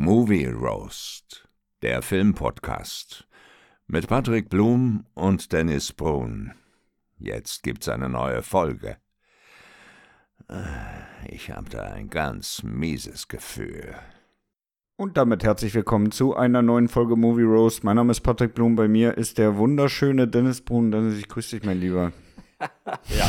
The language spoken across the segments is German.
Movie Roast, der Filmpodcast mit Patrick Blum und Dennis Brun. Jetzt gibt's eine neue Folge. Ich habe da ein ganz mieses Gefühl. Und damit herzlich willkommen zu einer neuen Folge Movie Roast. Mein Name ist Patrick Blum, bei mir ist der wunderschöne Dennis Brun. Dennis, ich grüße dich, mein Lieber. ja.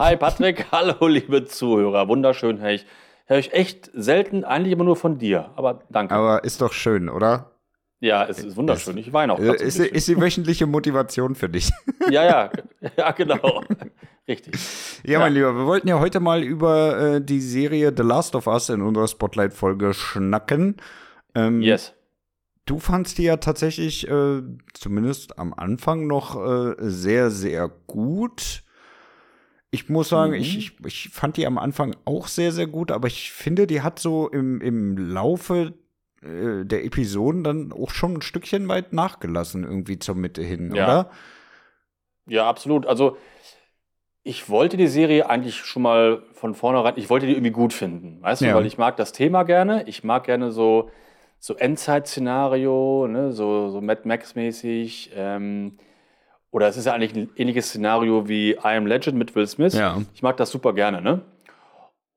Hi Patrick, hallo liebe Zuhörer. Wunderschön, höre ich höre ich echt selten, eigentlich immer nur von dir. Aber danke. Aber ist doch schön, oder? Ja, es ist wunderschön. Ich weine auch. Ist, ist, ist die wöchentliche Motivation für dich? Ja, ja, ja, genau. Richtig. Ja, ja, mein Lieber, wir wollten ja heute mal über äh, die Serie The Last of Us in unserer Spotlight-Folge schnacken. Ähm, yes. Du fandst die ja tatsächlich, äh, zumindest am Anfang noch äh, sehr, sehr gut. Ich muss sagen, mhm. ich, ich, ich fand die am Anfang auch sehr, sehr gut, aber ich finde, die hat so im, im Laufe äh, der Episoden dann auch schon ein Stückchen weit nachgelassen, irgendwie zur Mitte hin, ja. oder? Ja, absolut. Also, ich wollte die Serie eigentlich schon mal von vornherein, ich wollte die irgendwie gut finden, weißt ja. du, weil ich mag das Thema gerne. Ich mag gerne so, so Endzeit-Szenario, ne, so, so Mad Max-mäßig. Ähm, oder es ist ja eigentlich ein ähnliches Szenario wie I Am Legend mit Will Smith. Ja. Ich mag das super gerne, ne?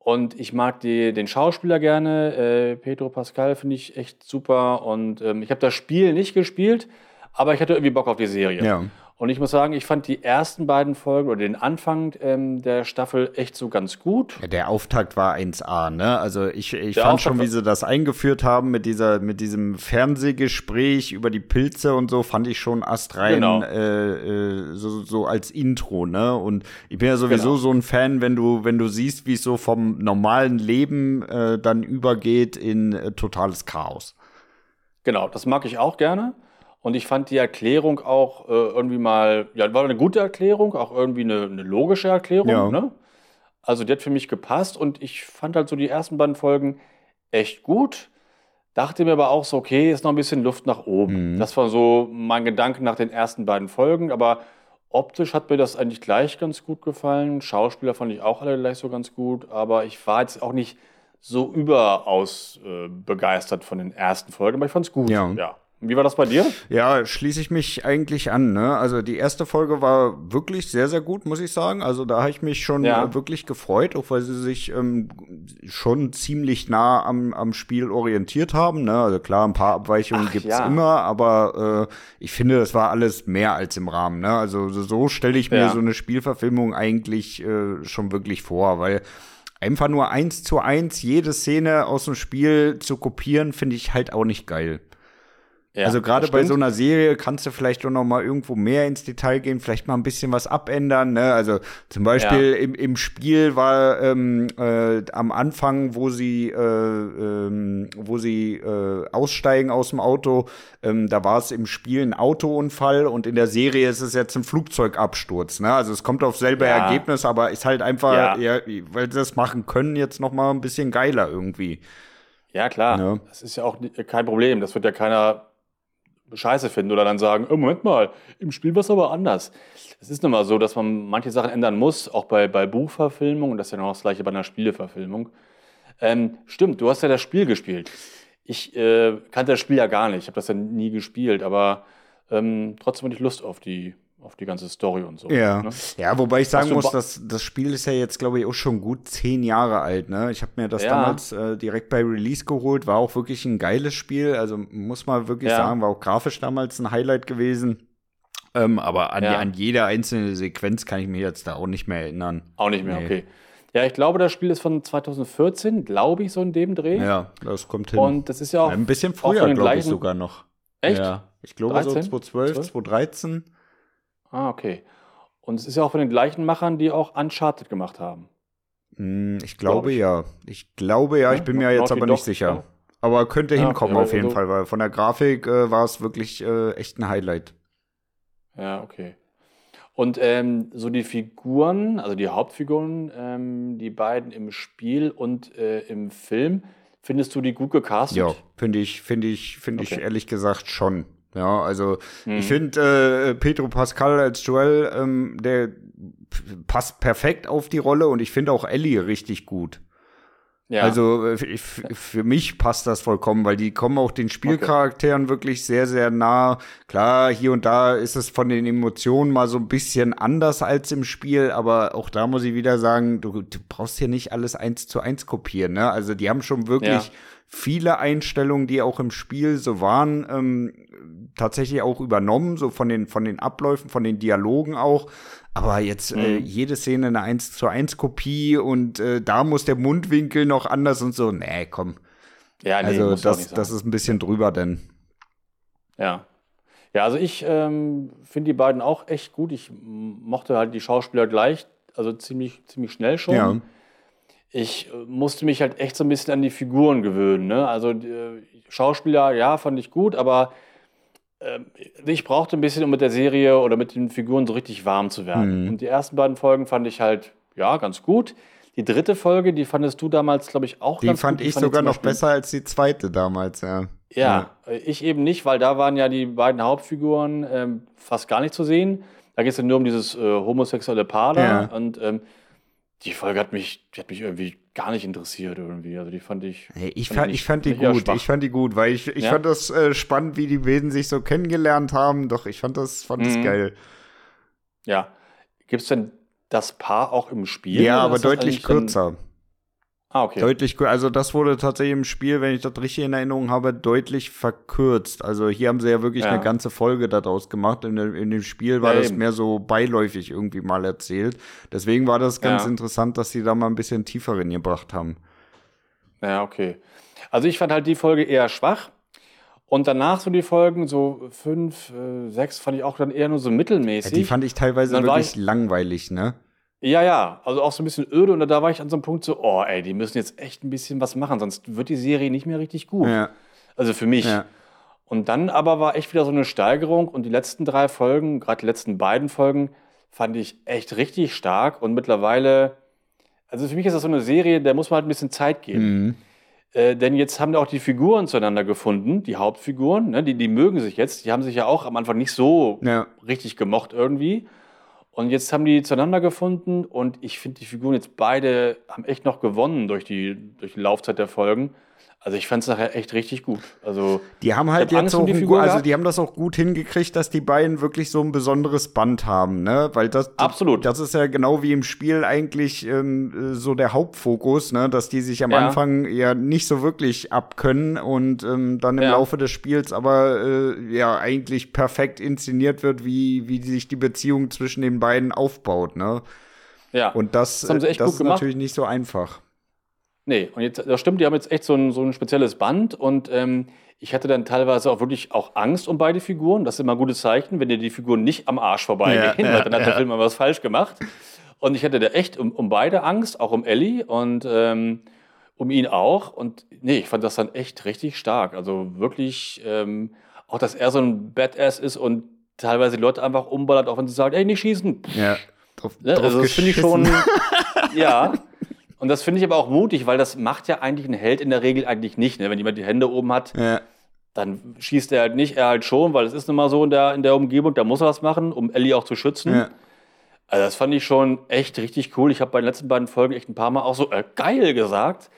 Und ich mag die, den Schauspieler gerne. Äh, Pedro Pascal finde ich echt super. Und ähm, ich habe das Spiel nicht gespielt, aber ich hatte irgendwie Bock auf die Serie. Ja. Und ich muss sagen, ich fand die ersten beiden Folgen oder den Anfang ähm, der Staffel echt so ganz gut. Ja, der Auftakt war 1A, ne? Also ich, ich fand Auftakt schon, wie sie das eingeführt haben mit dieser, mit diesem Fernsehgespräch über die Pilze und so, fand ich schon astrein genau. äh, äh, so, so als Intro, ne? Und ich bin ja sowieso genau. so ein Fan, wenn du, wenn du siehst, wie es so vom normalen Leben äh, dann übergeht in äh, totales Chaos. Genau, das mag ich auch gerne. Und ich fand die Erklärung auch äh, irgendwie mal, ja, war eine gute Erklärung, auch irgendwie eine, eine logische Erklärung. Ja. Ne? Also die hat für mich gepasst und ich fand halt so die ersten beiden Folgen echt gut. Dachte mir aber auch so, okay, ist noch ein bisschen Luft nach oben. Mhm. Das war so mein Gedanke nach den ersten beiden Folgen. Aber optisch hat mir das eigentlich gleich ganz gut gefallen. Schauspieler fand ich auch alle gleich so ganz gut. Aber ich war jetzt auch nicht so überaus äh, begeistert von den ersten Folgen. Aber ich fand es gut. Ja. ja. Wie war das bei dir? Ja, schließe ich mich eigentlich an. Ne? Also die erste Folge war wirklich sehr, sehr gut, muss ich sagen. Also da habe ich mich schon ja. wirklich gefreut, auch weil sie sich ähm, schon ziemlich nah am, am Spiel orientiert haben. Ne? Also klar, ein paar Abweichungen Ach, gibt's ja. immer, aber äh, ich finde, das war alles mehr als im Rahmen. Ne? Also so stelle ich mir ja. so eine Spielverfilmung eigentlich äh, schon wirklich vor, weil einfach nur eins zu eins jede Szene aus dem Spiel zu kopieren, finde ich halt auch nicht geil. Ja, also gerade bei so einer Serie kannst du vielleicht auch noch mal irgendwo mehr ins Detail gehen, vielleicht mal ein bisschen was abändern. Ne? Also zum Beispiel ja. im, im Spiel war ähm, äh, am Anfang, wo sie äh, ähm, wo sie äh, aussteigen aus dem Auto, ähm, da war es im Spiel ein Autounfall und in der Serie ist es jetzt ein Flugzeugabsturz. Ne? Also es kommt auf selbe ja. Ergebnis, aber ist halt einfach, ja. weil sie das machen können, jetzt noch mal ein bisschen geiler irgendwie. Ja, klar. Ja. Das ist ja auch kein Problem. Das wird ja keiner scheiße finden oder dann sagen, oh, Moment mal, im Spiel war es aber anders. Es ist nun mal so, dass man manche Sachen ändern muss, auch bei, bei Buchverfilmung und das ist ja noch das gleiche bei einer Spieleverfilmung. Ähm, stimmt, du hast ja das Spiel gespielt. Ich äh, kannte das Spiel ja gar nicht, ich habe das ja nie gespielt, aber ähm, trotzdem hatte ich Lust auf die auf die ganze Story und so. Ja, ne? ja wobei ich sagen muss, dass das Spiel ist ja jetzt, glaube ich, auch schon gut zehn Jahre alt. Ne? Ich habe mir das ja. damals äh, direkt bei Release geholt, war auch wirklich ein geiles Spiel. Also muss man wirklich ja. sagen, war auch grafisch damals ein Highlight gewesen. Ähm, aber an, ja. an, jede einzelne Sequenz kann ich mich jetzt da auch nicht mehr erinnern. Auch nicht mehr, nee. okay. Ja, ich glaube, das Spiel ist von 2014, glaube ich, so in dem Dreh. Ja, das kommt hin. Und das ist ja auch. Ein bisschen früher, glaube ich, sogar noch. Echt? Ja, ich glaube 13? so 2012, 12? 2013. Ah, okay. Und es ist ja auch von den gleichen Machern, die auch Uncharted gemacht haben. Hm, ich glaube Glaub ich. ja. Ich glaube ja, ich bin mir jetzt aber nicht sicher. Aber könnte ja, hinkommen auf jeden Fall, weil von der Grafik äh, war es wirklich äh, echt ein Highlight. Ja, okay. Und ähm, so die Figuren, also die Hauptfiguren, ähm, die beiden im Spiel und äh, im Film, findest du die gut gecastet? Ja, finde ich, finde ich, finde okay. ich ehrlich gesagt schon. Ja, also mhm. ich finde äh, Pedro Pascal als Joel, ähm, der passt perfekt auf die Rolle und ich finde auch Ellie richtig gut. Ja. Also für mich passt das vollkommen, weil die kommen auch den Spielcharakteren okay. wirklich sehr, sehr nah. Klar, hier und da ist es von den Emotionen mal so ein bisschen anders als im Spiel, aber auch da muss ich wieder sagen, du, du brauchst hier nicht alles eins zu eins kopieren. Ne? Also die haben schon wirklich ja. Viele Einstellungen, die auch im Spiel so waren, ähm, tatsächlich auch übernommen, so von den, von den Abläufen, von den Dialogen auch. Aber jetzt äh, mhm. äh, jede Szene eine 1 zu 1 Kopie und äh, da muss der Mundwinkel noch anders und so. Nee, komm. Ja, nee, also das, das ist ein bisschen drüber, denn. Ja. Ja, also ich ähm, finde die beiden auch echt gut. Ich mochte halt die Schauspieler gleich, also ziemlich, ziemlich schnell schon. Ja. Ich äh, musste mich halt echt so ein bisschen an die Figuren gewöhnen. Ne? Also die, Schauspieler, ja, fand ich gut, aber ähm, ich brauchte ein bisschen, um mit der Serie oder mit den Figuren so richtig warm zu werden. Mhm. Und die ersten beiden Folgen fand ich halt, ja, ganz gut. Die dritte Folge, die fandest du damals, glaube ich, auch die ganz fand gut. Die fand ich sogar noch besser als die zweite damals, ja. ja. Ja, ich eben nicht, weil da waren ja die beiden Hauptfiguren ähm, fast gar nicht zu sehen. Da geht es ja nur um dieses äh, homosexuelle Paar da. Ja. Und ähm, die Folge hat mich, die hat mich irgendwie gar nicht interessiert irgendwie. Also die fand ich. Hey, ich, fand, fand, ich fand die gut. Ich fand die gut, weil ich, ich ja? fand das äh, spannend, wie die Wesen sich so kennengelernt haben. Doch ich fand das, fand das mhm. geil. Ja. Gibt es denn das Paar auch im Spiel? Ja, aber deutlich kürzer. Ah, okay. Deutlich, also das wurde tatsächlich im Spiel, wenn ich das richtig in Erinnerung habe, deutlich verkürzt. Also hier haben sie ja wirklich ja. eine ganze Folge daraus gemacht. In, in dem Spiel war ja, das eben. mehr so beiläufig irgendwie mal erzählt. Deswegen war das ganz ja. interessant, dass sie da mal ein bisschen tiefer reingebracht haben. Ja, okay. Also ich fand halt die Folge eher schwach. Und danach so die Folgen, so fünf, äh, sechs, fand ich auch dann eher nur so mittelmäßig. die fand ich teilweise wirklich langweilig, ne? Ja, ja, also auch so ein bisschen öde und da war ich an so einem Punkt so, oh ey, die müssen jetzt echt ein bisschen was machen, sonst wird die Serie nicht mehr richtig gut. Ja. Also für mich. Ja. Und dann aber war echt wieder so eine Steigerung und die letzten drei Folgen, gerade die letzten beiden Folgen, fand ich echt richtig stark und mittlerweile, also für mich ist das so eine Serie, der muss man halt ein bisschen Zeit geben. Mhm. Äh, denn jetzt haben auch die Figuren zueinander gefunden, die Hauptfiguren, ne, die, die mögen sich jetzt, die haben sich ja auch am Anfang nicht so ja. richtig gemocht irgendwie. Und jetzt haben die zueinander gefunden und ich finde, die Figuren jetzt beide haben echt noch gewonnen durch die, durch die Laufzeit der Folgen. Also ich fand es nachher echt richtig gut. Also die haben halt jetzt auch, um also die haben das auch gut hingekriegt, dass die beiden wirklich so ein besonderes Band haben, ne? Weil das absolut, das ist ja genau wie im Spiel eigentlich ähm, so der Hauptfokus, ne? Dass die sich am ja. Anfang ja nicht so wirklich abkönnen und ähm, dann im ja. Laufe des Spiels aber äh, ja eigentlich perfekt inszeniert wird, wie wie sich die Beziehung zwischen den beiden aufbaut, ne? Ja. Und das, das, das ist natürlich nicht so einfach. Nee, und jetzt, das stimmt, die haben jetzt echt so ein, so ein spezielles Band und ähm, ich hatte dann teilweise auch wirklich auch Angst um beide Figuren. Das ist immer ein gutes Zeichen, wenn dir die Figuren nicht am Arsch vorbeigehen, ja, ja, dann hat der Film mal was falsch gemacht. Und ich hatte da echt um, um beide Angst, auch um Ellie und ähm, um ihn auch. Und nee, ich fand das dann echt richtig stark. Also wirklich, ähm, auch dass er so ein Badass ist und teilweise die Leute einfach umballert, auch wenn sie sagen, ey, nicht schießen. Ja, drauf, ne? drauf Also das finde ich schon, ja. Und das finde ich aber auch mutig, weil das macht ja eigentlich ein Held in der Regel eigentlich nicht. Ne? Wenn jemand die Hände oben hat, ja. dann schießt er halt nicht, er halt schon, weil es ist nun mal so in der, in der Umgebung, da muss er was machen, um Ellie auch zu schützen. Ja. Also das fand ich schon echt richtig cool. Ich habe bei den letzten beiden Folgen echt ein paar Mal auch so äh, geil gesagt,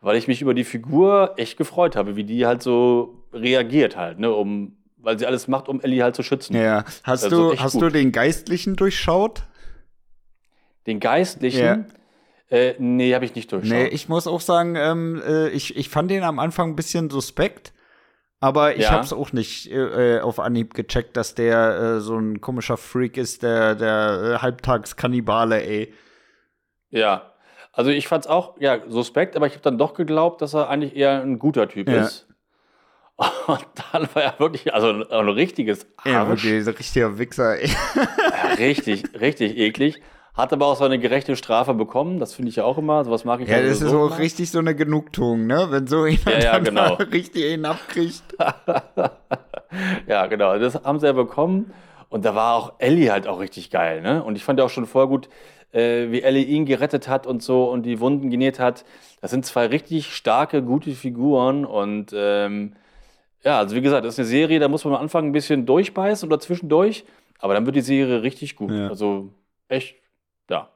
weil ich mich über die Figur echt gefreut habe, wie die halt so reagiert halt, ne, um, weil sie alles macht, um Ellie halt zu schützen. Ja, hast also du hast du den Geistlichen durchschaut? Den Geistlichen? Ja. Äh, nee, habe ich nicht durchschaut. Nee, ich muss auch sagen, ähm, äh, ich, ich fand den am Anfang ein bisschen suspekt. Aber ich ja. habe es auch nicht äh, auf Anhieb gecheckt, dass der äh, so ein komischer Freak ist, der, der äh, Halbtagskannibale, ey. Ja, also ich fand's auch ja suspekt, aber ich habe dann doch geglaubt, dass er eigentlich eher ein guter Typ ja. ist. Und dann war er wirklich, also ein, ein richtiges Arsch. Ja, wirklich, ein richtiger Wichser, ey. Ja, richtig, richtig eklig. Hat aber auch so eine gerechte Strafe bekommen, das finde ich ja auch immer. Sowas mag ich Ja, das ist so auch richtig so eine Genugtuung, ne? Wenn so jemand ja, ja, genau. richtig ihn abkriegt. ja, genau. Das haben sie ja bekommen. Und da war auch Ellie halt auch richtig geil, ne? Und ich fand ja auch schon vorher gut, äh, wie Ellie ihn gerettet hat und so und die Wunden genäht hat. Das sind zwei richtig starke, gute Figuren und ähm, ja, also wie gesagt, das ist eine Serie, da muss man am Anfang ein bisschen durchbeißen oder zwischendurch, aber dann wird die Serie richtig gut. Ja. Also echt ja.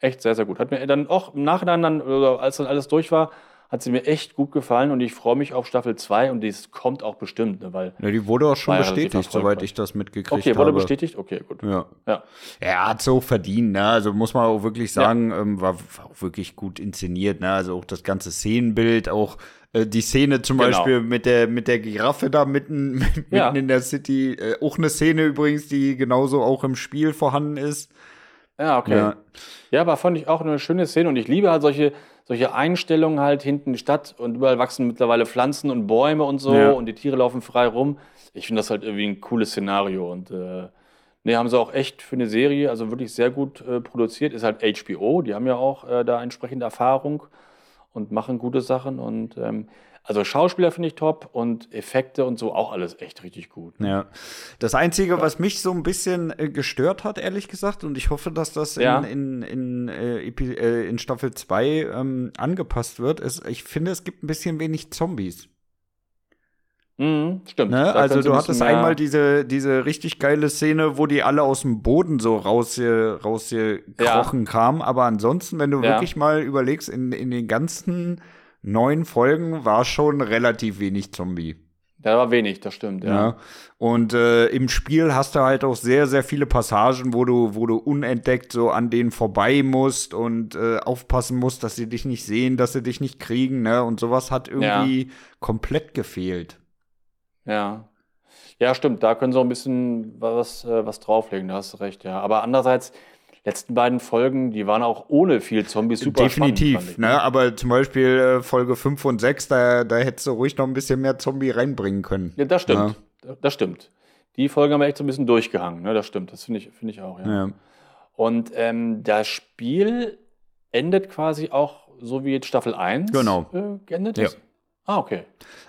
Echt sehr, sehr gut. Hat mir dann auch im Nachhinein, dann, als dann alles durch war, hat sie mir echt gut gefallen und ich freue mich auf Staffel 2 und dies kommt auch bestimmt, ne, weil. Ja, die wurde auch schon bestätigt, soweit ich das mitgekriegt habe. Okay, wurde habe. bestätigt? Okay, gut. Ja. Ja, ja hat es auch verdient, ne? Also muss man auch wirklich sagen, ja. ähm, war, war, auch wirklich gut inszeniert, ne? Also auch das ganze Szenenbild, auch äh, die Szene zum genau. Beispiel mit der, mit der Giraffe da mitten, mitten ja. in der City. Äh, auch eine Szene übrigens, die genauso auch im Spiel vorhanden ist. Ja, okay. Ja. ja, aber fand ich auch eine schöne Szene und ich liebe halt solche, solche Einstellungen halt hinten in die Stadt und überall wachsen mittlerweile Pflanzen und Bäume und so ja. und die Tiere laufen frei rum. Ich finde das halt irgendwie ein cooles Szenario und äh, ne, haben sie auch echt für eine Serie, also wirklich sehr gut äh, produziert. Ist halt HBO, die haben ja auch äh, da entsprechende Erfahrung und machen gute Sachen und ähm, also Schauspieler finde ich top und Effekte und so auch alles echt richtig gut. Ne? Ja. Das Einzige, ja. was mich so ein bisschen äh, gestört hat, ehrlich gesagt, und ich hoffe, dass das ja. in, in, in, äh, äh in Staffel 2 ähm, angepasst wird, ist, ich finde, es gibt ein bisschen wenig Zombies. Mhm, stimmt. Ne? Also du hattest einmal diese, diese richtig geile Szene, wo die alle aus dem Boden so rausgekrochen rausgekrochen ja. kamen. Aber ansonsten, wenn du ja. wirklich mal überlegst, in, in den ganzen neun Folgen war schon relativ wenig Zombie. Da war wenig, das stimmt, ja. ja. Und äh, im Spiel hast du halt auch sehr, sehr viele Passagen, wo du, wo du unentdeckt so an denen vorbei musst und äh, aufpassen musst, dass sie dich nicht sehen, dass sie dich nicht kriegen, ne? Und sowas hat irgendwie ja. komplett gefehlt. Ja. Ja, stimmt, da können sie auch ein bisschen was, äh, was drauflegen, da hast du recht, ja. Aber andererseits, letzten beiden Folgen, die waren auch ohne viel Zombies super Definitiv, spannend, ne? ne? aber zum Beispiel äh, Folge 5 und 6, da, da hättest du ruhig noch ein bisschen mehr Zombie reinbringen können. Ja, das stimmt. Ja. Das stimmt. Die Folgen haben wir echt so ein bisschen durchgehangen, ne? Das stimmt, das finde ich, find ich auch, ja. ja. Und ähm, das Spiel endet quasi auch so wie jetzt Staffel 1 genau. äh, geendet ist. Ja. Ah, okay.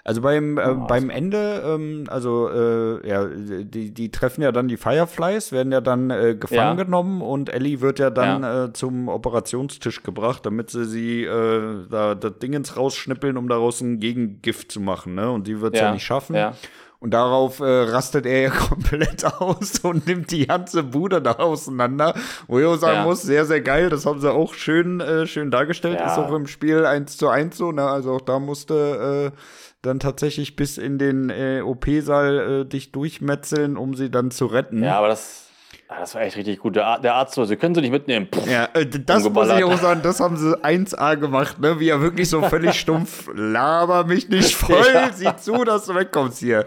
Also beim, äh, oh, beim Ende, ähm, also äh, ja, die, die treffen ja dann die Fireflies, werden ja dann äh, gefangen ja. genommen und Ellie wird ja dann ja. Äh, zum Operationstisch gebracht, damit sie sie äh, da das Dingens rausschnippeln, um daraus ein Gegengift zu machen, ne? Und die wird es ja. ja nicht schaffen. Ja. Und darauf äh, rastet er ja komplett aus und nimmt die ganze Bude da auseinander. Wo ich auch sagen ja. muss, sehr, sehr geil. Das haben sie auch schön, äh, schön dargestellt. Ja. Ist auch im Spiel eins zu eins so. Ne? Also auch da musste äh, dann tatsächlich bis in den äh, OP-Saal äh, dich durchmetzeln, um sie dann zu retten. Ja, aber das Ah, das war echt richtig gut. Der, der Arzt so, Sie können sie nicht mitnehmen. Pff, ja, äh, das muss ich auch sagen, das haben sie 1A gemacht, ne? Wie er wirklich so völlig stumpf, laber mich nicht voll, ja. sieh zu, dass du wegkommst hier.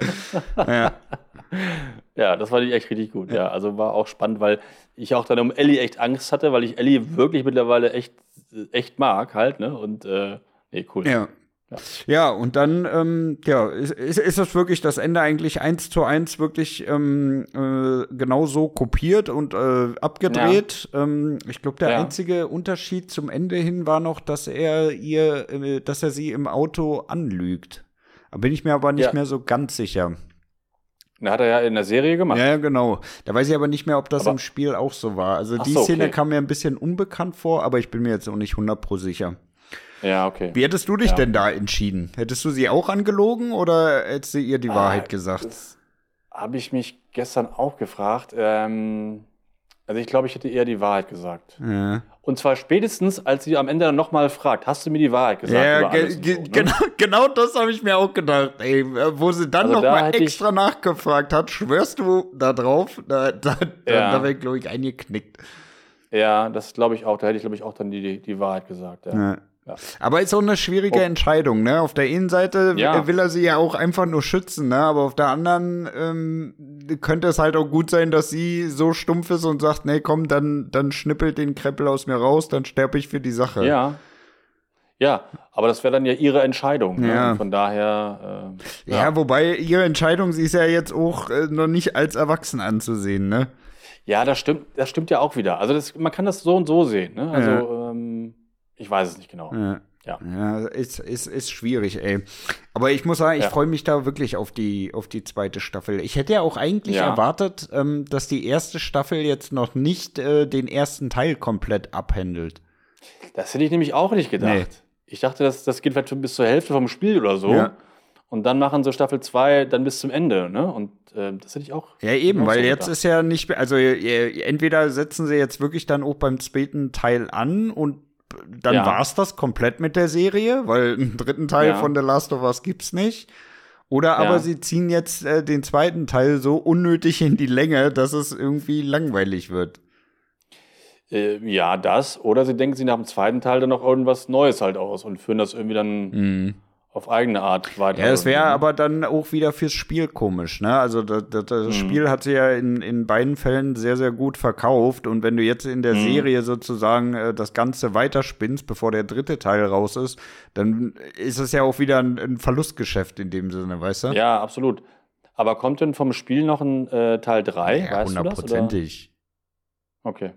Ja. ja, das fand ich echt richtig gut. Ja. ja, also war auch spannend, weil ich auch dann um Ellie echt Angst hatte, weil ich Ellie wirklich mittlerweile echt, echt mag halt, ne? Und äh, nee, cool. Ja, ja, und dann, ähm, ja, ist, ist das wirklich das Ende eigentlich eins zu eins wirklich ähm, äh, genau so kopiert und äh, abgedreht. Ja. Ähm, ich glaube, der ja. einzige Unterschied zum Ende hin war noch, dass er ihr, äh, dass er sie im Auto anlügt. Da bin ich mir aber nicht ja. mehr so ganz sicher. Da hat er ja in der Serie gemacht. Ja, genau. Da weiß ich aber nicht mehr, ob das aber im Spiel auch so war. Also die so, Szene okay. kam mir ein bisschen unbekannt vor, aber ich bin mir jetzt auch nicht 100 pro sicher. Ja, okay. Wie hättest du dich ja. denn da entschieden? Hättest du sie auch angelogen oder hättest du ihr die ah, Wahrheit gesagt? Das habe ich mich gestern auch gefragt. Ähm, also ich glaube, ich hätte eher die Wahrheit gesagt. Ja. Und zwar spätestens, als sie am Ende dann nochmal fragt, hast du mir die Wahrheit gesagt? Ja, ge ge so, ne? genau, genau das habe ich mir auch gedacht. Ey, wo sie dann also nochmal da extra nachgefragt hat, schwörst du da drauf? Da, da, ja. da wäre, glaube ich, eingeknickt. Ja, das glaube ich auch. Da hätte ich, glaube ich, auch dann die, die Wahrheit gesagt. Ja. ja. Ja. Aber ist auch eine schwierige oh. Entscheidung, ne? Auf der einen Seite ja. will er sie ja auch einfach nur schützen, ne? Aber auf der anderen ähm, könnte es halt auch gut sein, dass sie so stumpf ist und sagt, nee, komm, dann, dann schnippelt den Kreppel aus mir raus, dann sterbe ich für die Sache. Ja. Ja, aber das wäre dann ja ihre Entscheidung. Ne? Ja. Von daher. Äh, ja. ja. wobei ihre Entscheidung, sie ist ja jetzt auch äh, noch nicht als erwachsen anzusehen, ne? Ja, das stimmt, das stimmt ja auch wieder. Also das, man kann das so und so sehen, ne? Also ja. ähm, ich weiß es nicht genau. Ja. Ja. ja, ist, ist, ist schwierig, ey. Aber ich muss sagen, ich ja. freue mich da wirklich auf die, auf die zweite Staffel. Ich hätte ja auch eigentlich ja. erwartet, ähm, dass die erste Staffel jetzt noch nicht äh, den ersten Teil komplett abhändelt. Das hätte ich nämlich auch nicht gedacht. Nee. Ich dachte, das, das geht vielleicht bis zur Hälfte vom Spiel oder so. Ja. Und dann machen sie Staffel 2 dann bis zum Ende, ne? Und äh, das hätte ich auch. Ja, eben, weil jetzt ist ja nicht mehr, also entweder setzen sie jetzt wirklich dann auch beim zweiten Teil an und dann ja. war es das komplett mit der Serie, weil einen dritten Teil ja. von The Last of Us gibt's nicht. Oder aber ja. sie ziehen jetzt äh, den zweiten Teil so unnötig in die Länge, dass es irgendwie langweilig wird. Äh, ja, das. Oder sie denken sich nach dem zweiten Teil dann noch irgendwas Neues halt aus und führen das irgendwie dann mhm auf eigene Art weiter. Ja, es wäre aber dann auch wieder fürs Spiel komisch, ne? Also das, das, das mhm. Spiel hat sich ja in, in beiden Fällen sehr, sehr gut verkauft und wenn du jetzt in der mhm. Serie sozusagen äh, das Ganze weiterspinnst, bevor der dritte Teil raus ist, dann ist es ja auch wieder ein, ein Verlustgeschäft in dem Sinne, weißt du? Ja, absolut. Aber kommt denn vom Spiel noch ein äh, Teil 3? Ja, hundertprozentig. Okay.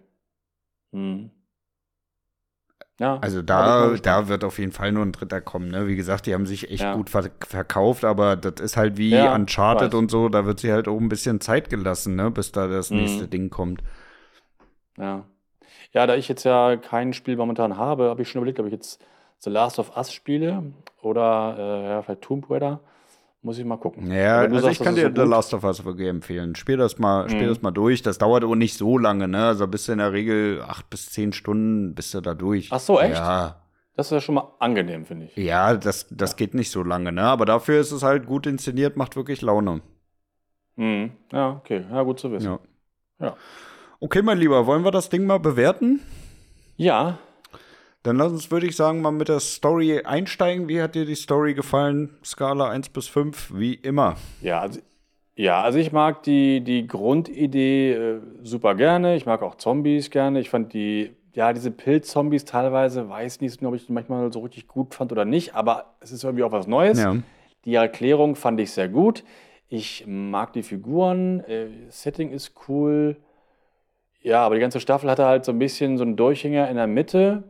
Hm. Ja, also da, da wird auf jeden Fall nur ein Dritter kommen. Ne? Wie gesagt, die haben sich echt ja. gut ver verkauft, aber das ist halt wie ja, Uncharted und so, da wird sich halt auch ein bisschen Zeit gelassen, ne? bis da das mhm. nächste Ding kommt. Ja. Ja, da ich jetzt ja kein Spiel momentan habe, habe ich schon überlegt, ob ich jetzt The Last of Us spiele oder äh, ja, vielleicht Tomb Raider. Muss ich mal gucken. Ja, also sagst, ich kann dir so The Last of Us wirklich empfehlen. Spiel das mal, mhm. spiel das mal durch. Das dauert aber nicht so lange, ne? Also bist du in der Regel acht bis zehn Stunden bist du da durch. Ach so, echt? Ja. Das ist ja schon mal angenehm, finde ich. Ja, das, das ja. geht nicht so lange, ne? Aber dafür ist es halt gut inszeniert, macht wirklich Laune. Mhm. Ja, okay. Ja, gut zu wissen. Ja. ja. Okay, mein Lieber, wollen wir das Ding mal bewerten? Ja, dann lass uns, würde ich sagen, mal mit der Story einsteigen. Wie hat dir die Story gefallen? Skala 1 bis 5, wie immer. Ja, also, ja, also ich mag die, die Grundidee äh, super gerne. Ich mag auch Zombies gerne. Ich fand die, ja, diese Pilz-Zombies teilweise, weiß nicht, ob ich die manchmal so richtig gut fand oder nicht, aber es ist irgendwie auch was Neues. Ja. Die Erklärung fand ich sehr gut. Ich mag die Figuren, äh, Setting ist cool. Ja, aber die ganze Staffel hatte halt so ein bisschen so einen Durchhänger in der Mitte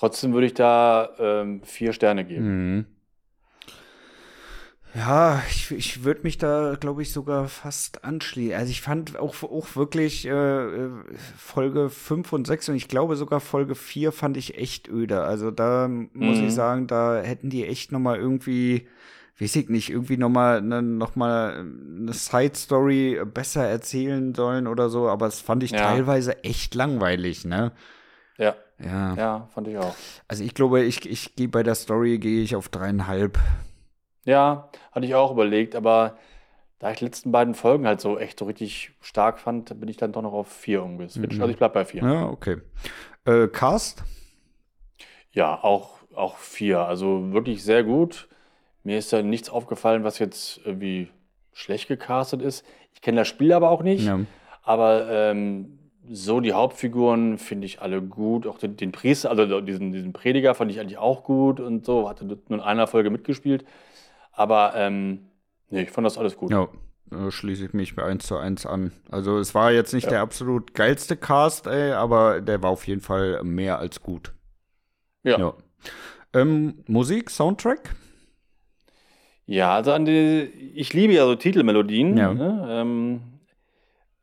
Trotzdem würde ich da ähm, vier Sterne geben. Mhm. Ja, ich, ich würde mich da, glaube ich, sogar fast anschließen. Also ich fand auch, auch wirklich äh, Folge 5 und 6 und ich glaube sogar Folge 4 fand ich echt öde. Also da muss mhm. ich sagen, da hätten die echt noch mal irgendwie, weiß ich nicht, irgendwie noch mal, ne, noch mal eine Side-Story besser erzählen sollen oder so. Aber es fand ich ja. teilweise echt langweilig, ne? Ja. Ja. Ja, fand ich auch. Also ich glaube, ich, ich gehe bei der Story gehe ich auf dreieinhalb. Ja, hatte ich auch überlegt, aber da ich die letzten beiden Folgen halt so echt so richtig stark fand, bin ich dann doch noch auf vier umgeswitcht. Mhm. Also ich bleib bei vier. Ja, okay. Äh, Cast? Ja, auch, auch vier. Also wirklich sehr gut. Mir ist da nichts aufgefallen, was jetzt irgendwie schlecht gecastet ist. Ich kenne das Spiel aber auch nicht. Ja. Aber ähm, so, die Hauptfiguren finde ich alle gut. Auch den, den, Priester, also diesen, diesen Prediger fand ich eigentlich auch gut und so. Hatte nur in einer Folge mitgespielt. Aber ähm, nee, ich fand das alles gut. Ja, schließe ich mich bei 1 zu 1 an. Also es war jetzt nicht ja. der absolut geilste Cast, ey, aber der war auf jeden Fall mehr als gut. Ja. ja. Ähm, Musik, Soundtrack? Ja, also an die, ich liebe ja so Titelmelodien. Ja. Ne? Ähm,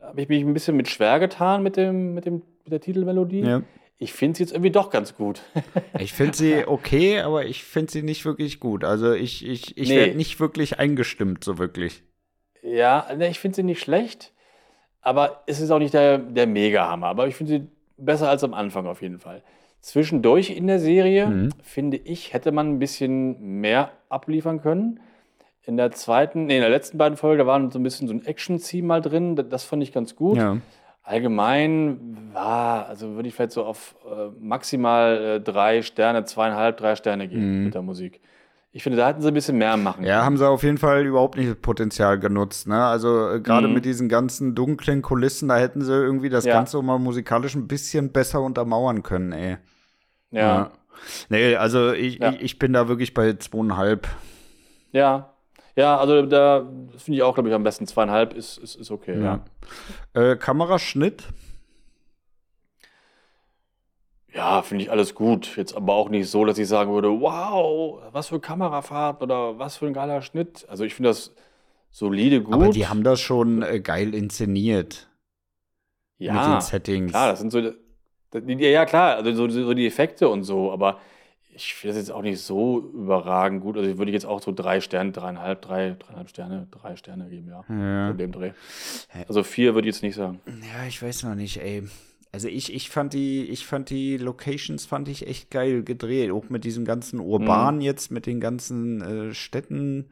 habe ich mich ein bisschen mit schwer getan mit, dem, mit, dem, mit der Titelmelodie. Ja. Ich finde sie jetzt irgendwie doch ganz gut. ich finde sie okay, aber ich finde sie nicht wirklich gut. Also ich, ich, ich nee. werde nicht wirklich eingestimmt, so wirklich. Ja, ne, ich finde sie nicht schlecht, aber es ist auch nicht der, der Mega-Hammer. Aber ich finde sie besser als am Anfang auf jeden Fall. Zwischendurch in der Serie, mhm. finde ich, hätte man ein bisschen mehr abliefern können in der zweiten, nee, in der letzten beiden Folge, da war so ein bisschen so ein Action-Theme mal drin. Das fand ich ganz gut. Ja. Allgemein war, also würde ich vielleicht so auf äh, maximal äh, drei Sterne, zweieinhalb, drei Sterne geben mhm. mit der Musik. Ich finde, da hätten sie ein bisschen mehr machen können. Ja, haben sie auf jeden Fall überhaupt nicht das Potenzial genutzt. Ne? Also äh, gerade mhm. mit diesen ganzen dunklen Kulissen, da hätten sie irgendwie das ja. Ganze mal musikalisch ein bisschen besser untermauern können, ey. Ja. ja. Nee, also ich, ja. ich, ich bin da wirklich bei zweieinhalb. Ja, ja, also da finde ich auch, glaube ich, am besten zweieinhalb ist, ist, ist okay. Ja. ja. Äh, Kameraschnitt? Ja, finde ich alles gut. Jetzt aber auch nicht so, dass ich sagen würde, wow, was für Kamerafahrt oder was für ein geiler Schnitt. Also ich finde das solide gut. Aber die haben das schon äh, geil inszeniert. Ja, mit den Settings. Klar, das sind so. Ja, klar, also so, so die Effekte und so, aber ich finde das jetzt auch nicht so überragend gut. Also würde ich jetzt auch so drei Sterne, dreieinhalb, drei, dreieinhalb Sterne, drei Sterne geben, ja. ja. In dem Dreh. Also vier würde ich jetzt nicht sagen. Ja, ich weiß noch nicht, ey. Also ich, ich fand die, ich fand die Locations fand ich echt geil gedreht. Auch mit diesem ganzen Urban mhm. jetzt, mit den ganzen äh, Städten,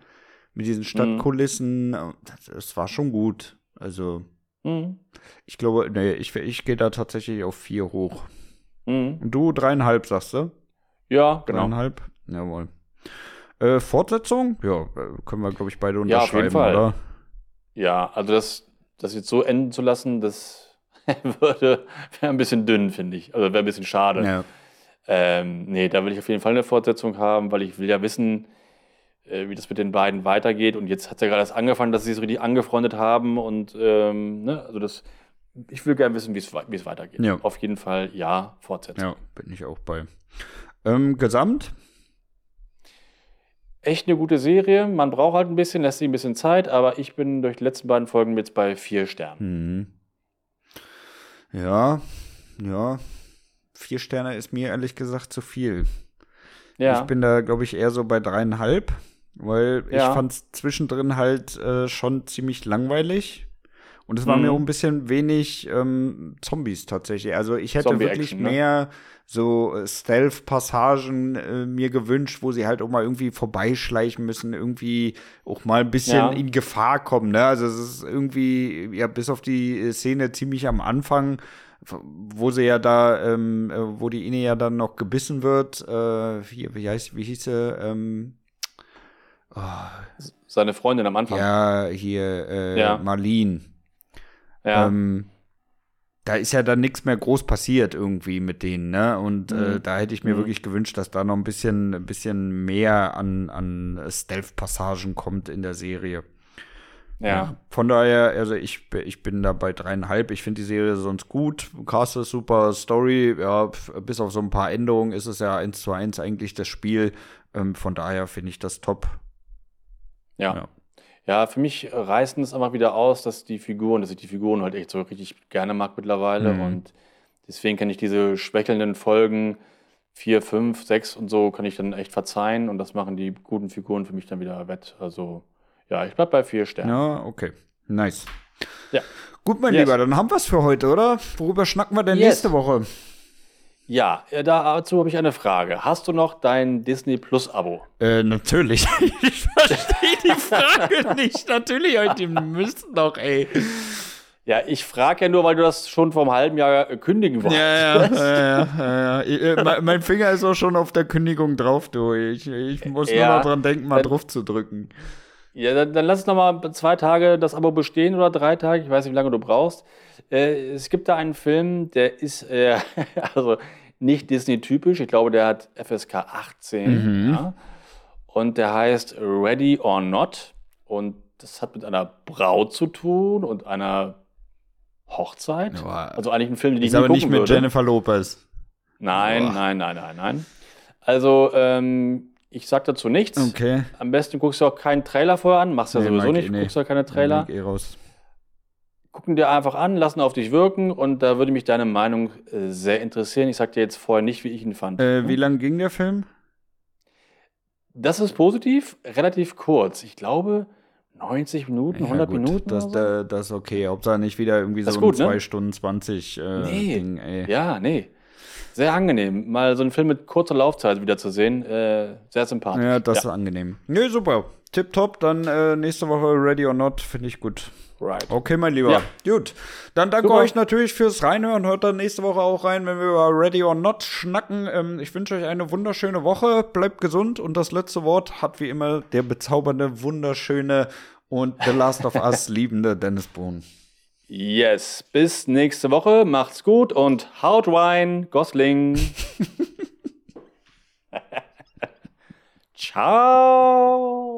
mit diesen Stadtkulissen. Mhm. Das, das, war schon gut. Also mhm. ich glaube, nee, ich, ich gehe da tatsächlich auf vier hoch. Mhm. Und du dreieinhalb, sagst du? Ja, genau. Dreieinhalb? Jawohl. Äh, Fortsetzung? Ja, äh, können wir, glaube ich, beide unterschreiben, ja, auf jeden Fall. oder? Ja, also das, das jetzt so enden zu lassen, das würde wäre ein bisschen dünn, finde ich. Also wäre ein bisschen schade. Ja. Ähm, nee, da will ich auf jeden Fall eine Fortsetzung haben, weil ich will ja wissen, äh, wie das mit den beiden weitergeht. Und jetzt hat es ja gerade erst angefangen, dass sie sich so richtig angefreundet haben. Und ähm, ne, also das, ich will gerne wissen, wie es weitergeht. Ja. Auf jeden Fall ja, Fortsetzung. Ja, bin ich auch bei. Ähm, Gesamt? Echt eine gute Serie. Man braucht halt ein bisschen, lässt sich ein bisschen Zeit, aber ich bin durch die letzten beiden Folgen jetzt bei vier Sternen. Mhm. Ja, ja. Vier Sterne ist mir ehrlich gesagt zu viel. Ja. Ich bin da, glaube ich, eher so bei dreieinhalb, weil ja. ich fand es zwischendrin halt äh, schon ziemlich langweilig. Und es war mhm. mir auch ein bisschen wenig ähm, Zombies tatsächlich. Also ich hätte wirklich ne? mehr so äh, Stealth-Passagen äh, mir gewünscht, wo sie halt auch mal irgendwie vorbeischleichen müssen, irgendwie auch mal ein bisschen ja. in Gefahr kommen. Ne? Also es ist irgendwie, ja, bis auf die Szene ziemlich am Anfang, wo sie ja da, ähm, äh, wo die Ine ja dann noch gebissen wird, äh, wie, wie heißt, wie hieß sie, ähm, oh. Seine Freundin am Anfang. Ja, hier, äh, ja. Marlene. Ja. Ähm, da ist ja dann nichts mehr groß passiert irgendwie mit denen, ne? Und äh, mhm. äh, da hätte ich mir mhm. wirklich gewünscht, dass da noch ein bisschen, ein bisschen mehr an, an Stealth-Passagen kommt in der Serie. Ja. ja. Von daher, also ich, ich bin da bei dreieinhalb. Ich finde die Serie sonst gut. Cast ist super, Story, ja, bis auf so ein paar Änderungen ist es ja eins zu eins eigentlich das Spiel. Ähm, von daher finde ich das top. ja. ja. Ja, für mich reißen es einfach wieder aus, dass die Figuren, dass ich die Figuren halt echt so richtig gerne mag mittlerweile. Mhm. Und deswegen kann ich diese schwächelnden Folgen 4, 5, 6 und so, kann ich dann echt verzeihen. Und das machen die guten Figuren für mich dann wieder wett. Also ja, ich bleib bei vier Sternen. Ja, okay. Nice. Ja. Gut, mein yes. Lieber, dann haben wir es für heute, oder? Worüber schnacken wir denn yes. nächste Woche? Ja, äh, dazu habe ich eine Frage. Hast du noch dein Disney Plus Abo? Äh, natürlich. Ich verstehe die Frage nicht. Natürlich, die müssen doch, ey. Ja, ich frage ja nur, weil du das schon vor einem halben Jahr kündigen wolltest. Ja, ja, ja, ja, ja. Äh, mein Finger ist auch schon auf der Kündigung drauf, du. Ich, ich muss ja, nur noch dran denken, mal drauf zu drücken. Ja, dann, dann lass es noch mal zwei Tage das Abo bestehen oder drei Tage. Ich weiß nicht, wie lange du brauchst. Äh, es gibt da einen Film, der ist äh, also nicht Disney-typisch. Ich glaube, der hat FSK 18. Mhm. Ja? Und der heißt Ready or Not. Und das hat mit einer Braut zu tun und einer Hochzeit. Ja, also eigentlich ein Film, den ich nicht aber nicht mit würde. Jennifer Lopez. Nein, Boah. nein, nein, nein, nein. Also, ähm, ich sag dazu nichts. Okay. Am besten guckst du auch keinen Trailer vorher an. Machst ja nee, sowieso nicht. Eh, nee. Guckst du keine Trailer. Nee, eh raus gucken dir einfach an, lassen auf dich wirken und da würde mich deine Meinung äh, sehr interessieren. Ich sag dir jetzt vorher nicht, wie ich ihn fand. Äh, wie lang ging der Film? Das ist positiv, relativ kurz. Ich glaube 90 Minuten, ja, 100 gut. Minuten. Das, so. das ist okay. Hauptsache nicht wieder irgendwie das so gut, ein 2 ne? Stunden 20 äh, nee. Ding. Ey. Ja, nee. Sehr angenehm, mal so einen Film mit kurzer Laufzeit wieder zu sehen. Äh, sehr sympathisch. Ja, das ja. ist angenehm. Nee, super. Tipptopp. Dann äh, nächste Woche Ready or Not, finde ich gut. Right. Okay, mein Lieber. Ja. Gut. Dann danke Super. euch natürlich fürs Reinhören. Hört dann nächste Woche auch rein, wenn wir über Ready or Not schnacken. Ähm, ich wünsche euch eine wunderschöne Woche. Bleibt gesund. Und das letzte Wort hat wie immer der bezaubernde, wunderschöne und The Last of Us liebende Dennis Bohn. Yes. Bis nächste Woche. Macht's gut und haut Wein, Gosling. Ciao.